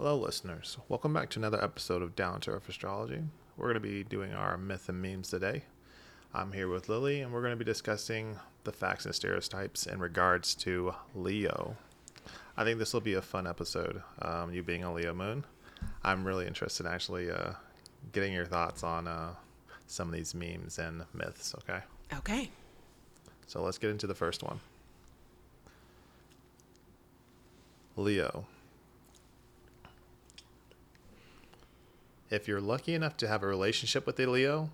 Hello, listeners. Welcome back to another episode of Down to Earth Astrology. We're going to be doing our myth and memes today. I'm here with Lillie, and we're going to be discussing the facts and stereotypes in regards to Leo. I think this will be a fun episode, um, you being a Leo moon. I'm really interested in actually uh, getting your thoughts on uh, some of these memes and myths, okay? Okay. So let's get into the first one. Leo. If you're lucky enough to have a relationship with a Leo,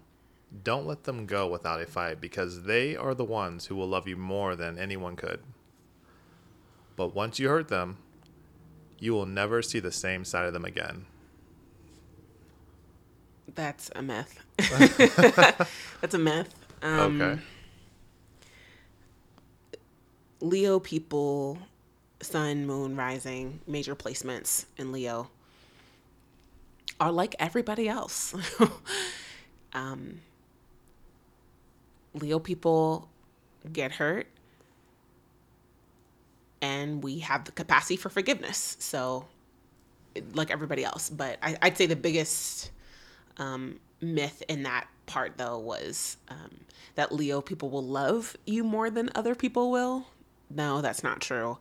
don't let them go without a fight because they are the ones who will love you more than anyone could. But once you hurt them, you will never see the same side of them again. That's a myth. That's a myth. Um, okay. Leo people, sun, moon, rising, major placements in Leo are like everybody else. um, Leo people get hurt and we have the capacity for forgiveness. So, like everybody else. But I, would say the biggest um, myth in that part, though, was um, that Leo people will love you more than other people will. No, that's not true.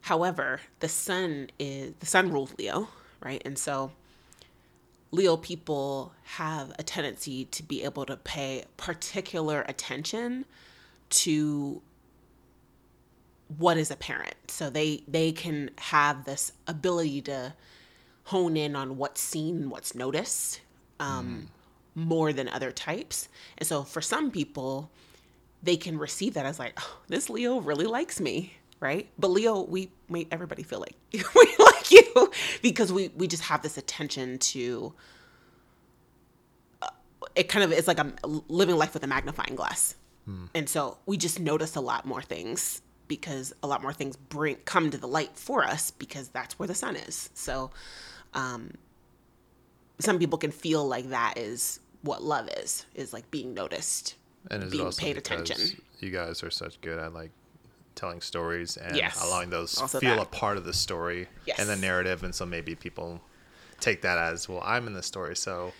However, the sun is the sun rules Leo, right? And so Leo people have a tendency to be able to pay particular attention to what is apparent. So they they can have this ability to hone in on what's seen and what's noticed um, mm. more than other types. And so for some people, they can receive that as like, oh, this Leo really likes me, right? But Leo, we make everybody feel like we like you because we we just have this attention to. Uh, it kind of is like I'm living life with a magnifying glass, hmm. and so we just notice a lot more things because a lot more things bring come to the light for us because that's where the sun is. So, um, some people can feel like that is what love is is like being noticed and being paid attention. You guys are such good at like telling stories and yes. allowing those also feel that. a part of the story yes. and the narrative, and so maybe people take that as well. I'm in the story, so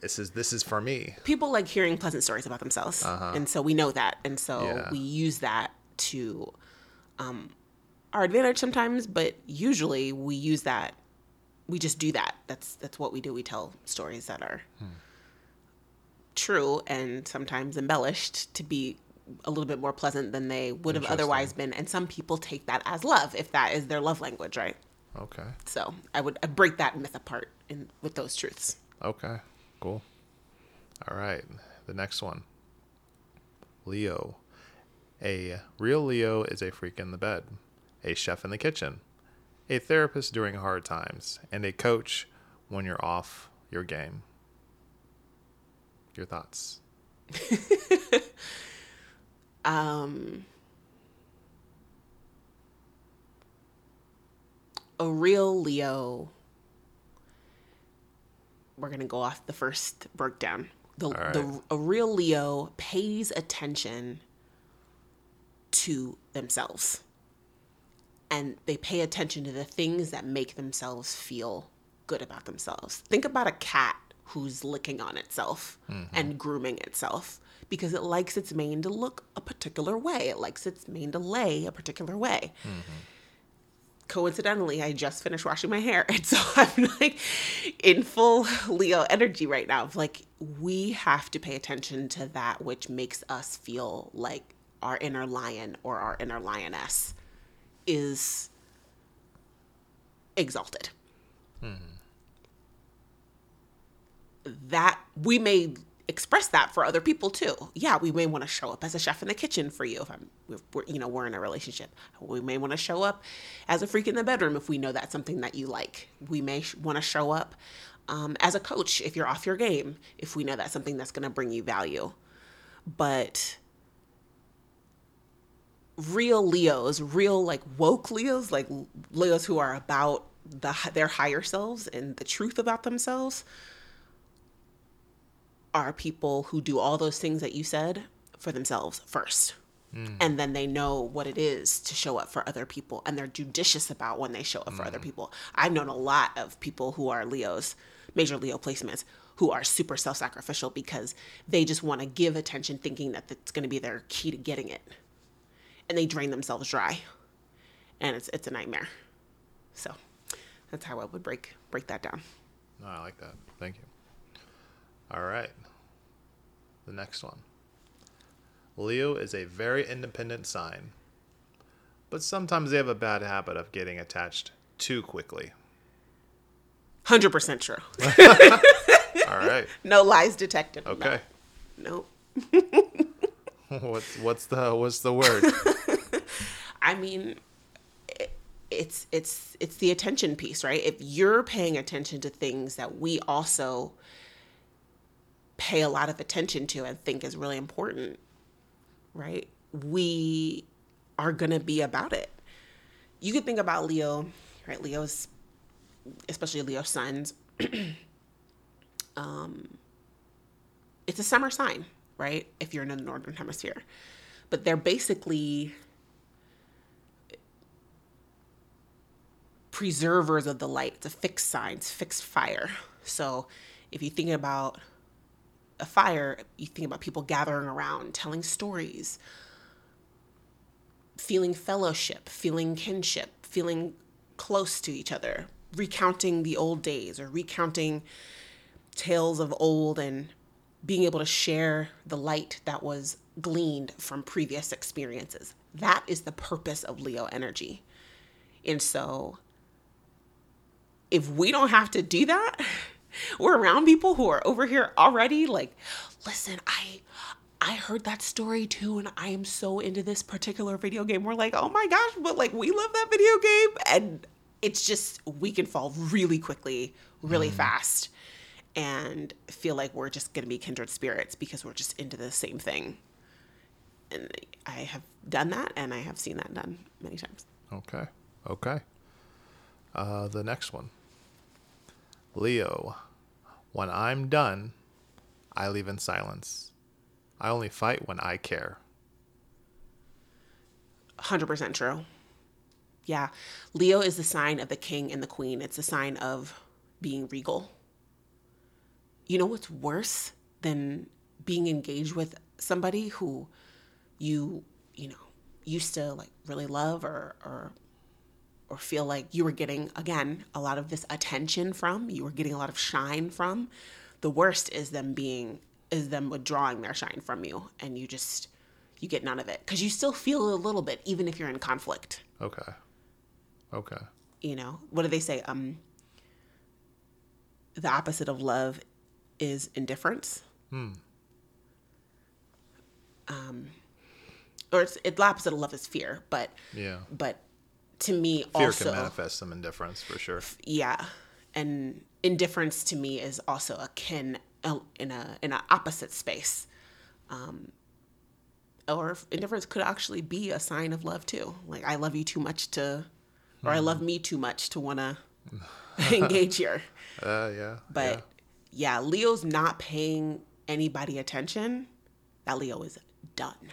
this is this is for me. People like hearing pleasant stories about themselves, uh-huh. and so we know that, and so yeah. we use that to um, our advantage sometimes, but usually we use that. We just do that. That's that's what we do. We tell stories that are. Hmm true and sometimes embellished to be a little bit more pleasant than they would have otherwise been. And some people take that as love if that is their love language, right? Okay. So I would I'd break that myth apart in with those truths. Okay. Cool. All right. The next one. Leo. A real Leo is a freak in the bed, a chef in the kitchen, a therapist during hard times, and a coach when you're off your game. Your thoughts? um, a real Leo. We're gonna go off the first breakdown. The, right. the a real Leo pays attention to themselves, and they pay attention to the things that make themselves feel good about themselves. Think about a cat who's licking on itself mm-hmm. and grooming itself because it likes its mane to look a particular way. It likes its mane to lay a particular way. Mm-hmm. Coincidentally, I just finished washing my hair. And so I'm like in full Leo energy right now. Of like, we have to pay attention to that which makes us feel like our inner lion or our inner lioness is exalted. Mm-hmm that we may express that for other people too. Yeah, we may want to show up as a chef in the kitchen for you if I'm, if we're, you know, we're in a relationship. We may want to show up as a freak in the bedroom if we know that's something that you like. We may sh- want to show up um, as a coach if you're off your game, if we know that's something that's going to bring you value. But real Leos, real like woke Leos, like Leos who are about the their higher selves and the truth about themselves are people who do all those things that you said for themselves 1st hmm. And then they know what it is to show up for other people, and they're judicious about when they show up for other hmm. people. I've known a lot of people who are Leos, major Leo placements, who are super self sacrificial because they just want to give attention thinking that it's going to be their key to getting it. And they drain themselves dry. And it's, it's a nightmare. So that's how I would break break that down. No, I like that. Thank you. All right. The next one. Leo is a very independent sign, but sometimes they have a bad habit of getting attached too quickly. 100% true. All right. no lies detected. Okay. No. Nope. what's what's the what's the word? I mean, it, it's it's it's the attention piece, right? If you're paying attention to things that we also pay a lot of attention to and think is really important, right? We are going to be about it. You could think about Leo, right? Leo's especially Leo's suns. um it's a summer sign, right? If you're in the northern hemisphere. But they're basically preservers of the light. It's a fixed sign, it's fixed fire. So if you think about a fire, you think about people gathering around, telling stories, feeling fellowship, feeling kinship, feeling close to each other, recounting the old days or recounting tales of old and being able to share the light that was gleaned from previous experiences. That is the purpose of Leo energy. And so if we don't have to do that, we're around people who are over here already like, listen, I I heard that story too, and I am so into this particular video game. We're like, oh my gosh, but like we love that video game. And it's just we can fall really quickly, really fast, and feel like we're just gonna be kindred spirits because we're just into the same thing. And I have done that and I have seen that done many times. Okay. Okay. Uh, the next one. Leo. When I'm done, I leave in silence. I only fight when I care. 100% true. Yeah. Leo is the sign of the king and the queen. It's a sign of being regal. You know what's worse than being engaged with somebody who you, you know, used to like really love or or or feel like you were getting again a lot of this attention from, you were getting a lot of shine from. The worst is them being is them withdrawing their shine from you and you just you get none of it cuz you still feel a little bit even if you're in conflict. Okay. Okay. You know, what do they say? Um the opposite of love is indifference. Hmm. Um or it's it, the opposite of love is fear, but Yeah. but to me also, Fear also can manifest some indifference for sure. yeah and indifference to me is also akin uh, in a in an opposite space um or indifference could actually be a sign of love too like i love you too much to or i love me too much to want to engage here Uh, yeah. but yeah. leo's not paying anybody attention that leo is done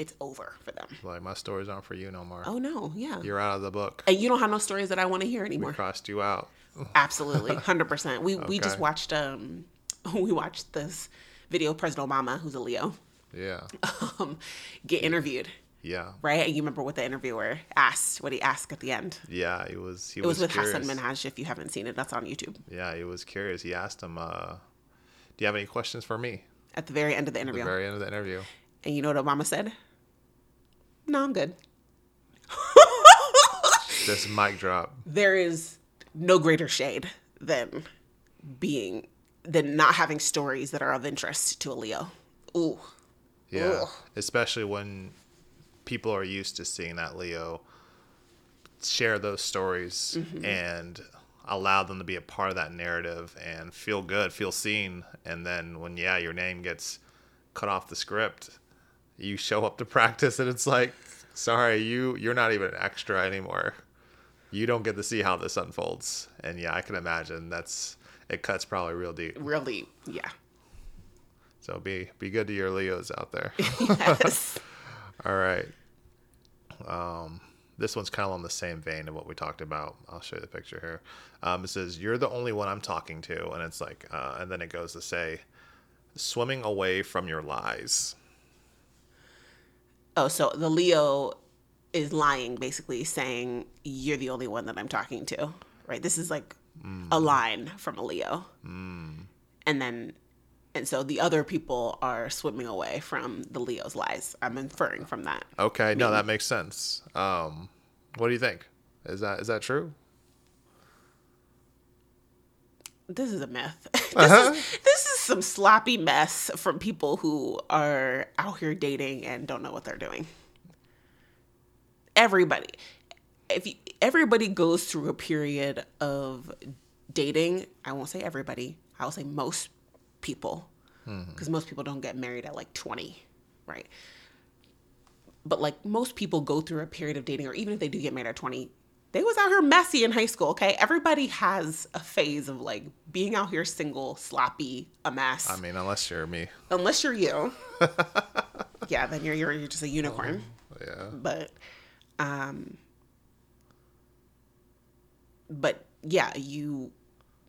it's over for them like my stories aren't for you no more. oh no yeah You're out of the book. and you don't have no stories that i want to hear anymore We Crossed you out. Absolutely, hundred percent. We we just watched um we watched this video of President Obama, who's a Leo, Yeah. um, get interviewed, Yeah. right? And you remember what the interviewer asked? What he asked at the end? Yeah. He was. He It was, with curious. Hassan Minhaj. If you haven't seen it, that's on YouTube. Yeah. He was curious. He asked him, uh, "Do you have any questions for me?" At the very end of the interview. At the very end of the interview. and you know what Obama said? No, I'm good. This mic drop. There is no greater shade than being than not having stories that are of interest to a Leo. Ooh, Yeah. Ugh. Especially when people are used to seeing that Leo share those stories Mm-hmm. and allow them to be a part of that narrative and feel good, feel seen. And then when, yeah, your name gets cut off the script, you show up to practice and it's like, sorry, you, you're not even an extra anymore. You don't get to see how this unfolds. And yeah, I can imagine that's, it cuts probably real deep. really, yeah. So be, be good to your Leos out there. Yes. All right. Um, this one's kind of on the same vein of what we talked about. I'll show you the picture here. Um, it says, You're the only one I'm talking to. And it's like, uh, and then it goes to say, Swimming away from your lies. Oh, so the Leo is lying, basically saying you're the only one that I'm talking to, right? This is like a line from a Leo, and then, and so the other people are swimming away from the Leo's lies. I'm inferring from that. Okay. No, that makes sense. Um, what do you think? Is that is that true? This is a myth. this, Uh-huh. is, this is some sloppy mess from people who are out here dating and don't know what they're doing. Everybody, if you, everybody goes through a period of dating, I won't say everybody. I will say most people, mm-hmm. because most people don't get married at like twenty, right? But like most people go through a period of dating, or even if they do get married at twenty, they was out here messy in high school. Okay, everybody has a phase of like being out here single, sloppy, a mess. I mean, unless you're me. Unless you're you, yeah, then you're you're, you're just a unicorn. Yeah. But, um, but yeah, you.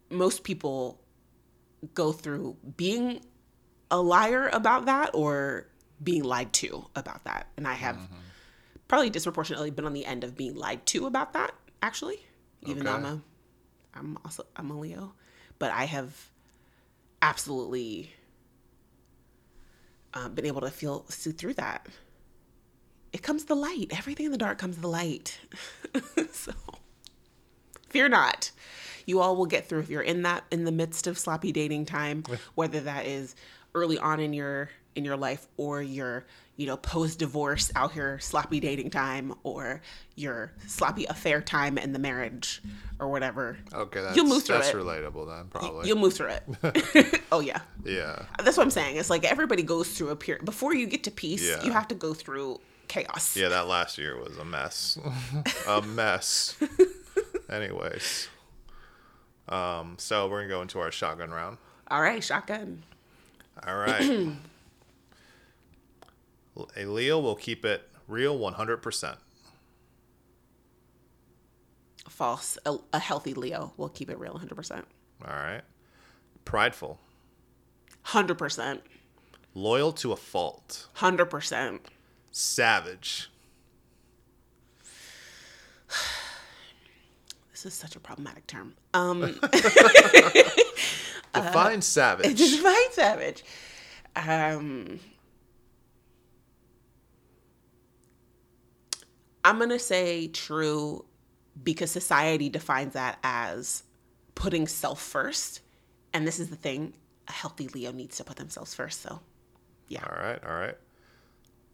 Most people go through being a liar about that or being lied to about that, and I have probably disproportionately been on the end of being lied to about that. Actually, even though I'm Okay. a, I'm also I'm a Leo, but I have absolutely uh, been able to feel see through that. It comes to the light. Everything in the dark comes to the light. so fear not. You all will get through if you're in that in the midst of sloppy dating time, whether that is early on in your in your life or your you know post divorce out here sloppy dating time or your sloppy affair time in the marriage or whatever. Okay. That's, You'll move through that's it. relatable then, probably. You'll move through it. oh yeah. yeah. That's what I'm saying. It's like everybody goes through a period before you get to peace. Yeah. You have to go through chaos. Yeah, that last year was a mess. a mess. Anyways. Um, so we're gonna go into our shotgun round. All right, shotgun. All right. a Leo will keep it real 100%. False. A, a healthy Leo will keep it real 100%. All right. Prideful. 100%. Loyal to a fault. 100%. Savage. This is such a problematic term. Um, Define savage. define savage. Um, I'm going to say true because society defines that as putting self first. And this is the thing a healthy Leo needs to put themselves first. So, yeah. All right, all right.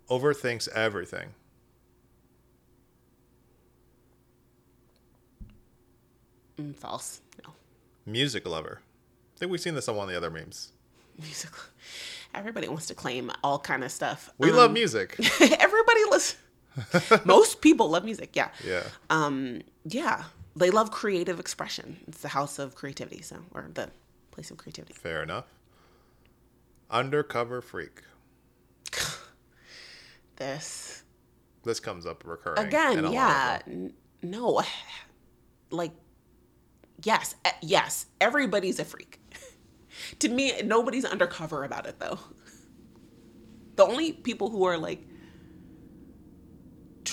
Overthinks everything. Mm, false. No. Music lover. I think we've seen this on one of the other memes. Music. Everybody wants to claim all kind of stuff. We Um, love music. Everybody listen. Most people love music. Yeah. Yeah. Um. Yeah. They love creative expression. It's the house of creativity. So, or the place of creativity. Fair enough. Undercover freak. This This comes up recurring. again. Yeah. N- no. Like, yes, yes. Everybody's a freak. to me, nobody's undercover about it though. The only people who are like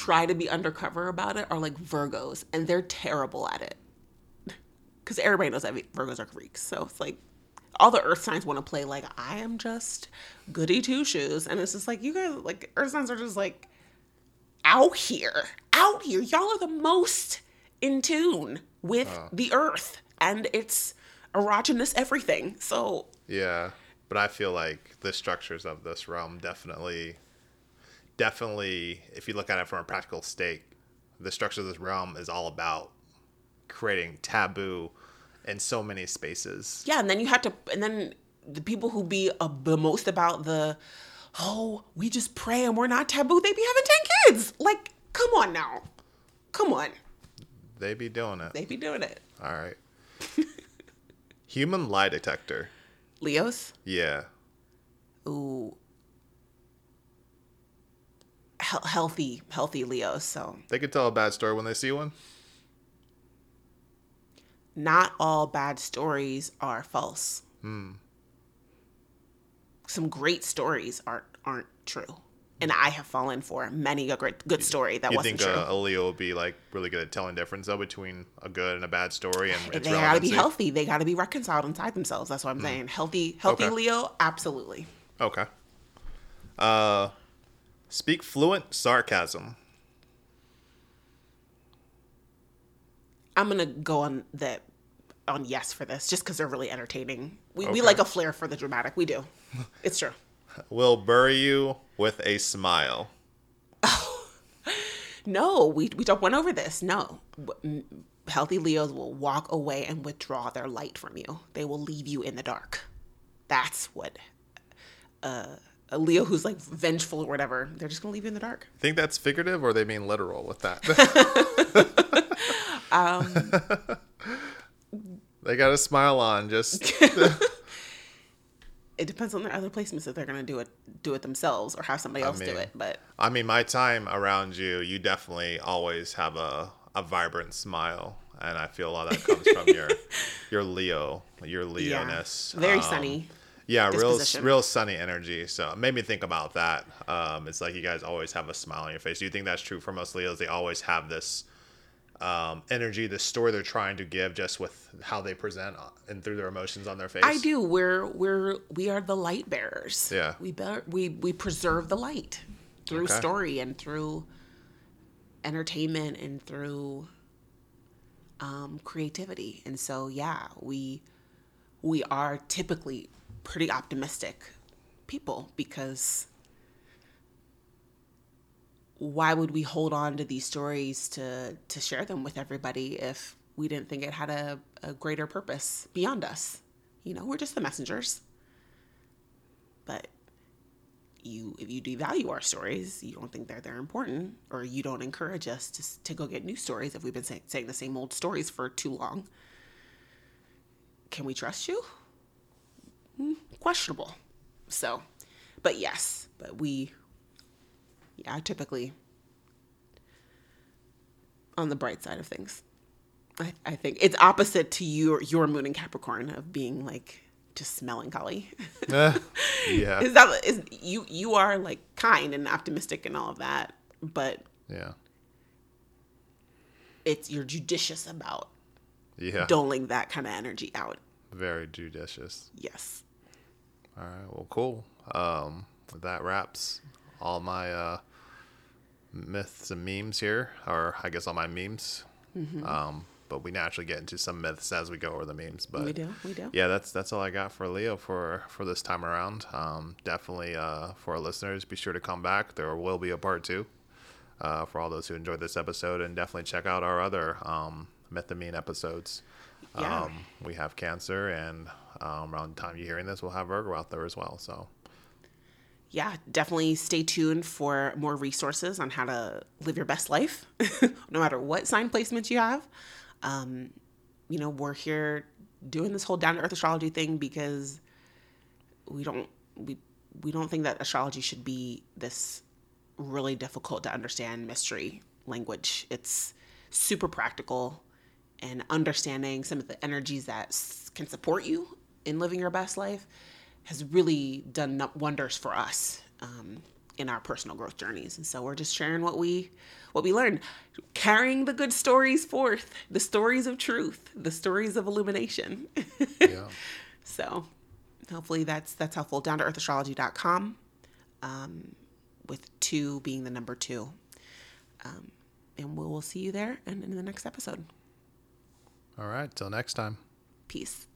try to be undercover about it are like Virgos, and they're terrible at it. Because everybody knows that Virgos are freaks. So it's like all the Earth signs want to play like I am just goody two shoes, and it's just like you guys like Earth signs are just like out here, out here. Y'all are the most in tune with the Earth and its erogenous everything. So Yeah. But I feel like the structures of this realm definitely, definitely, if you look at it from a practical state, the structure of this realm is all about creating taboo in so many spaces. yeah, and then you have to, and then the people who be uh, the most about the, oh, we just pray and we're not taboo. They be having ten kids. Like, come on now, come on. They be doing it. They be doing it. All right. Human lie detector. Leos, Yeah. ooh, he- healthy, healthy Leos. So They can tell a bad story when they see one. not all bad stories are false. Hmm. Some great stories aren't aren't true, and I have fallen for many a great good story that You wasn't think true. a, a Leo would be like really good at telling difference though between a good and a bad story and they got to be healthy. They got to be reconciled inside themselves. That's what I'm saying. Healthy, healthy Hmm. Okay. Leo, absolutely. Okay. Uh, speak fluent sarcasm. I'm gonna go on that on yes for this, just because they're really entertaining. We, we like a flair for the dramatic. We do. It's true. we'll bury you with a smile. No, we we don't went over this. No, healthy Leos will walk away and withdraw their light from you. They will leave you in the dark. That's what uh, Leo who's like vengeful or whatever. They're just gonna leave you in the dark. Think that's figurative or they mean literal with that? Um, they got a smile on. Just it depends on their other placements if they're gonna do it do it themselves or have somebody else do mean- it. But I mean, my time around you, you definitely always have a, a vibrant smile, and I feel a lot of that comes from your your Leo, your yeah, Leoness. very Um, sunny. Yeah, real real sunny energy. So it made me think about that. Um, it's like you guys always have a smile on your face. Do you think that's true for most Leos? They always have this um, energy, the story they're trying to give, just with how they present uh, and through their emotions on their face. I do. We're we're we are the light bearers. Yeah. We bear, we we preserve the light through Okay. story and through entertainment and through um, creativity. And so yeah, we we are typically pretty optimistic people because why would we hold on to these stories to to share them with everybody if we didn't think it had a, a greater purpose beyond us? You know we're just the messengers. But you if you devalue our stories you don't think they're they're important or you don't encourage us to, to go get new stories if we've been say, saying the same old stories for too long. Can we trust you questionable so but yes but we yeah, typically on the bright side of things. I, I think it's opposite to your your moon in Capricorn of being like just melancholy. Eh, yeah, is that is you you are like kind and optimistic and all of that, but yeah, it's you're judicious about yeah. doling that kind of energy out. Very judicious. Yes. All right. Well, cool. Um, that wraps all my uh, myths and memes here, or I guess all my memes. Mm-hmm. Um, but we naturally get into some myths as we go over the memes. But we do. We do. yeah, that's that's all I got for Leo for for this time around. Um, definitely uh, for our listeners, be sure to come back. There will be a part two uh, for all those who enjoyed this episode, and definitely check out our other um, myth and meme episodes. Yeah. Um, we have Cancer, and um, around the time you're hearing this, we'll have Virgo out there as well. So yeah, definitely stay tuned for more resources on how to live your best life, no matter what sign placements you have. Um, you know, we're here doing this whole down to earth astrology thing because we don't we we don't think that astrology should be this really difficult to understand mystery language. It's super practical and understanding some of the energies that can support you in living your best life has really done wonders for us um, in our personal growth journeys. And so we're just sharing what we what we learned, carrying the good stories forth, the stories of truth, the stories of illumination. yeah, so hopefully that's that's helpful. Down to earthastrology.com, um, with two being the number two. Um, and we will see you there and in the next episode. all right. Till next time. Peace.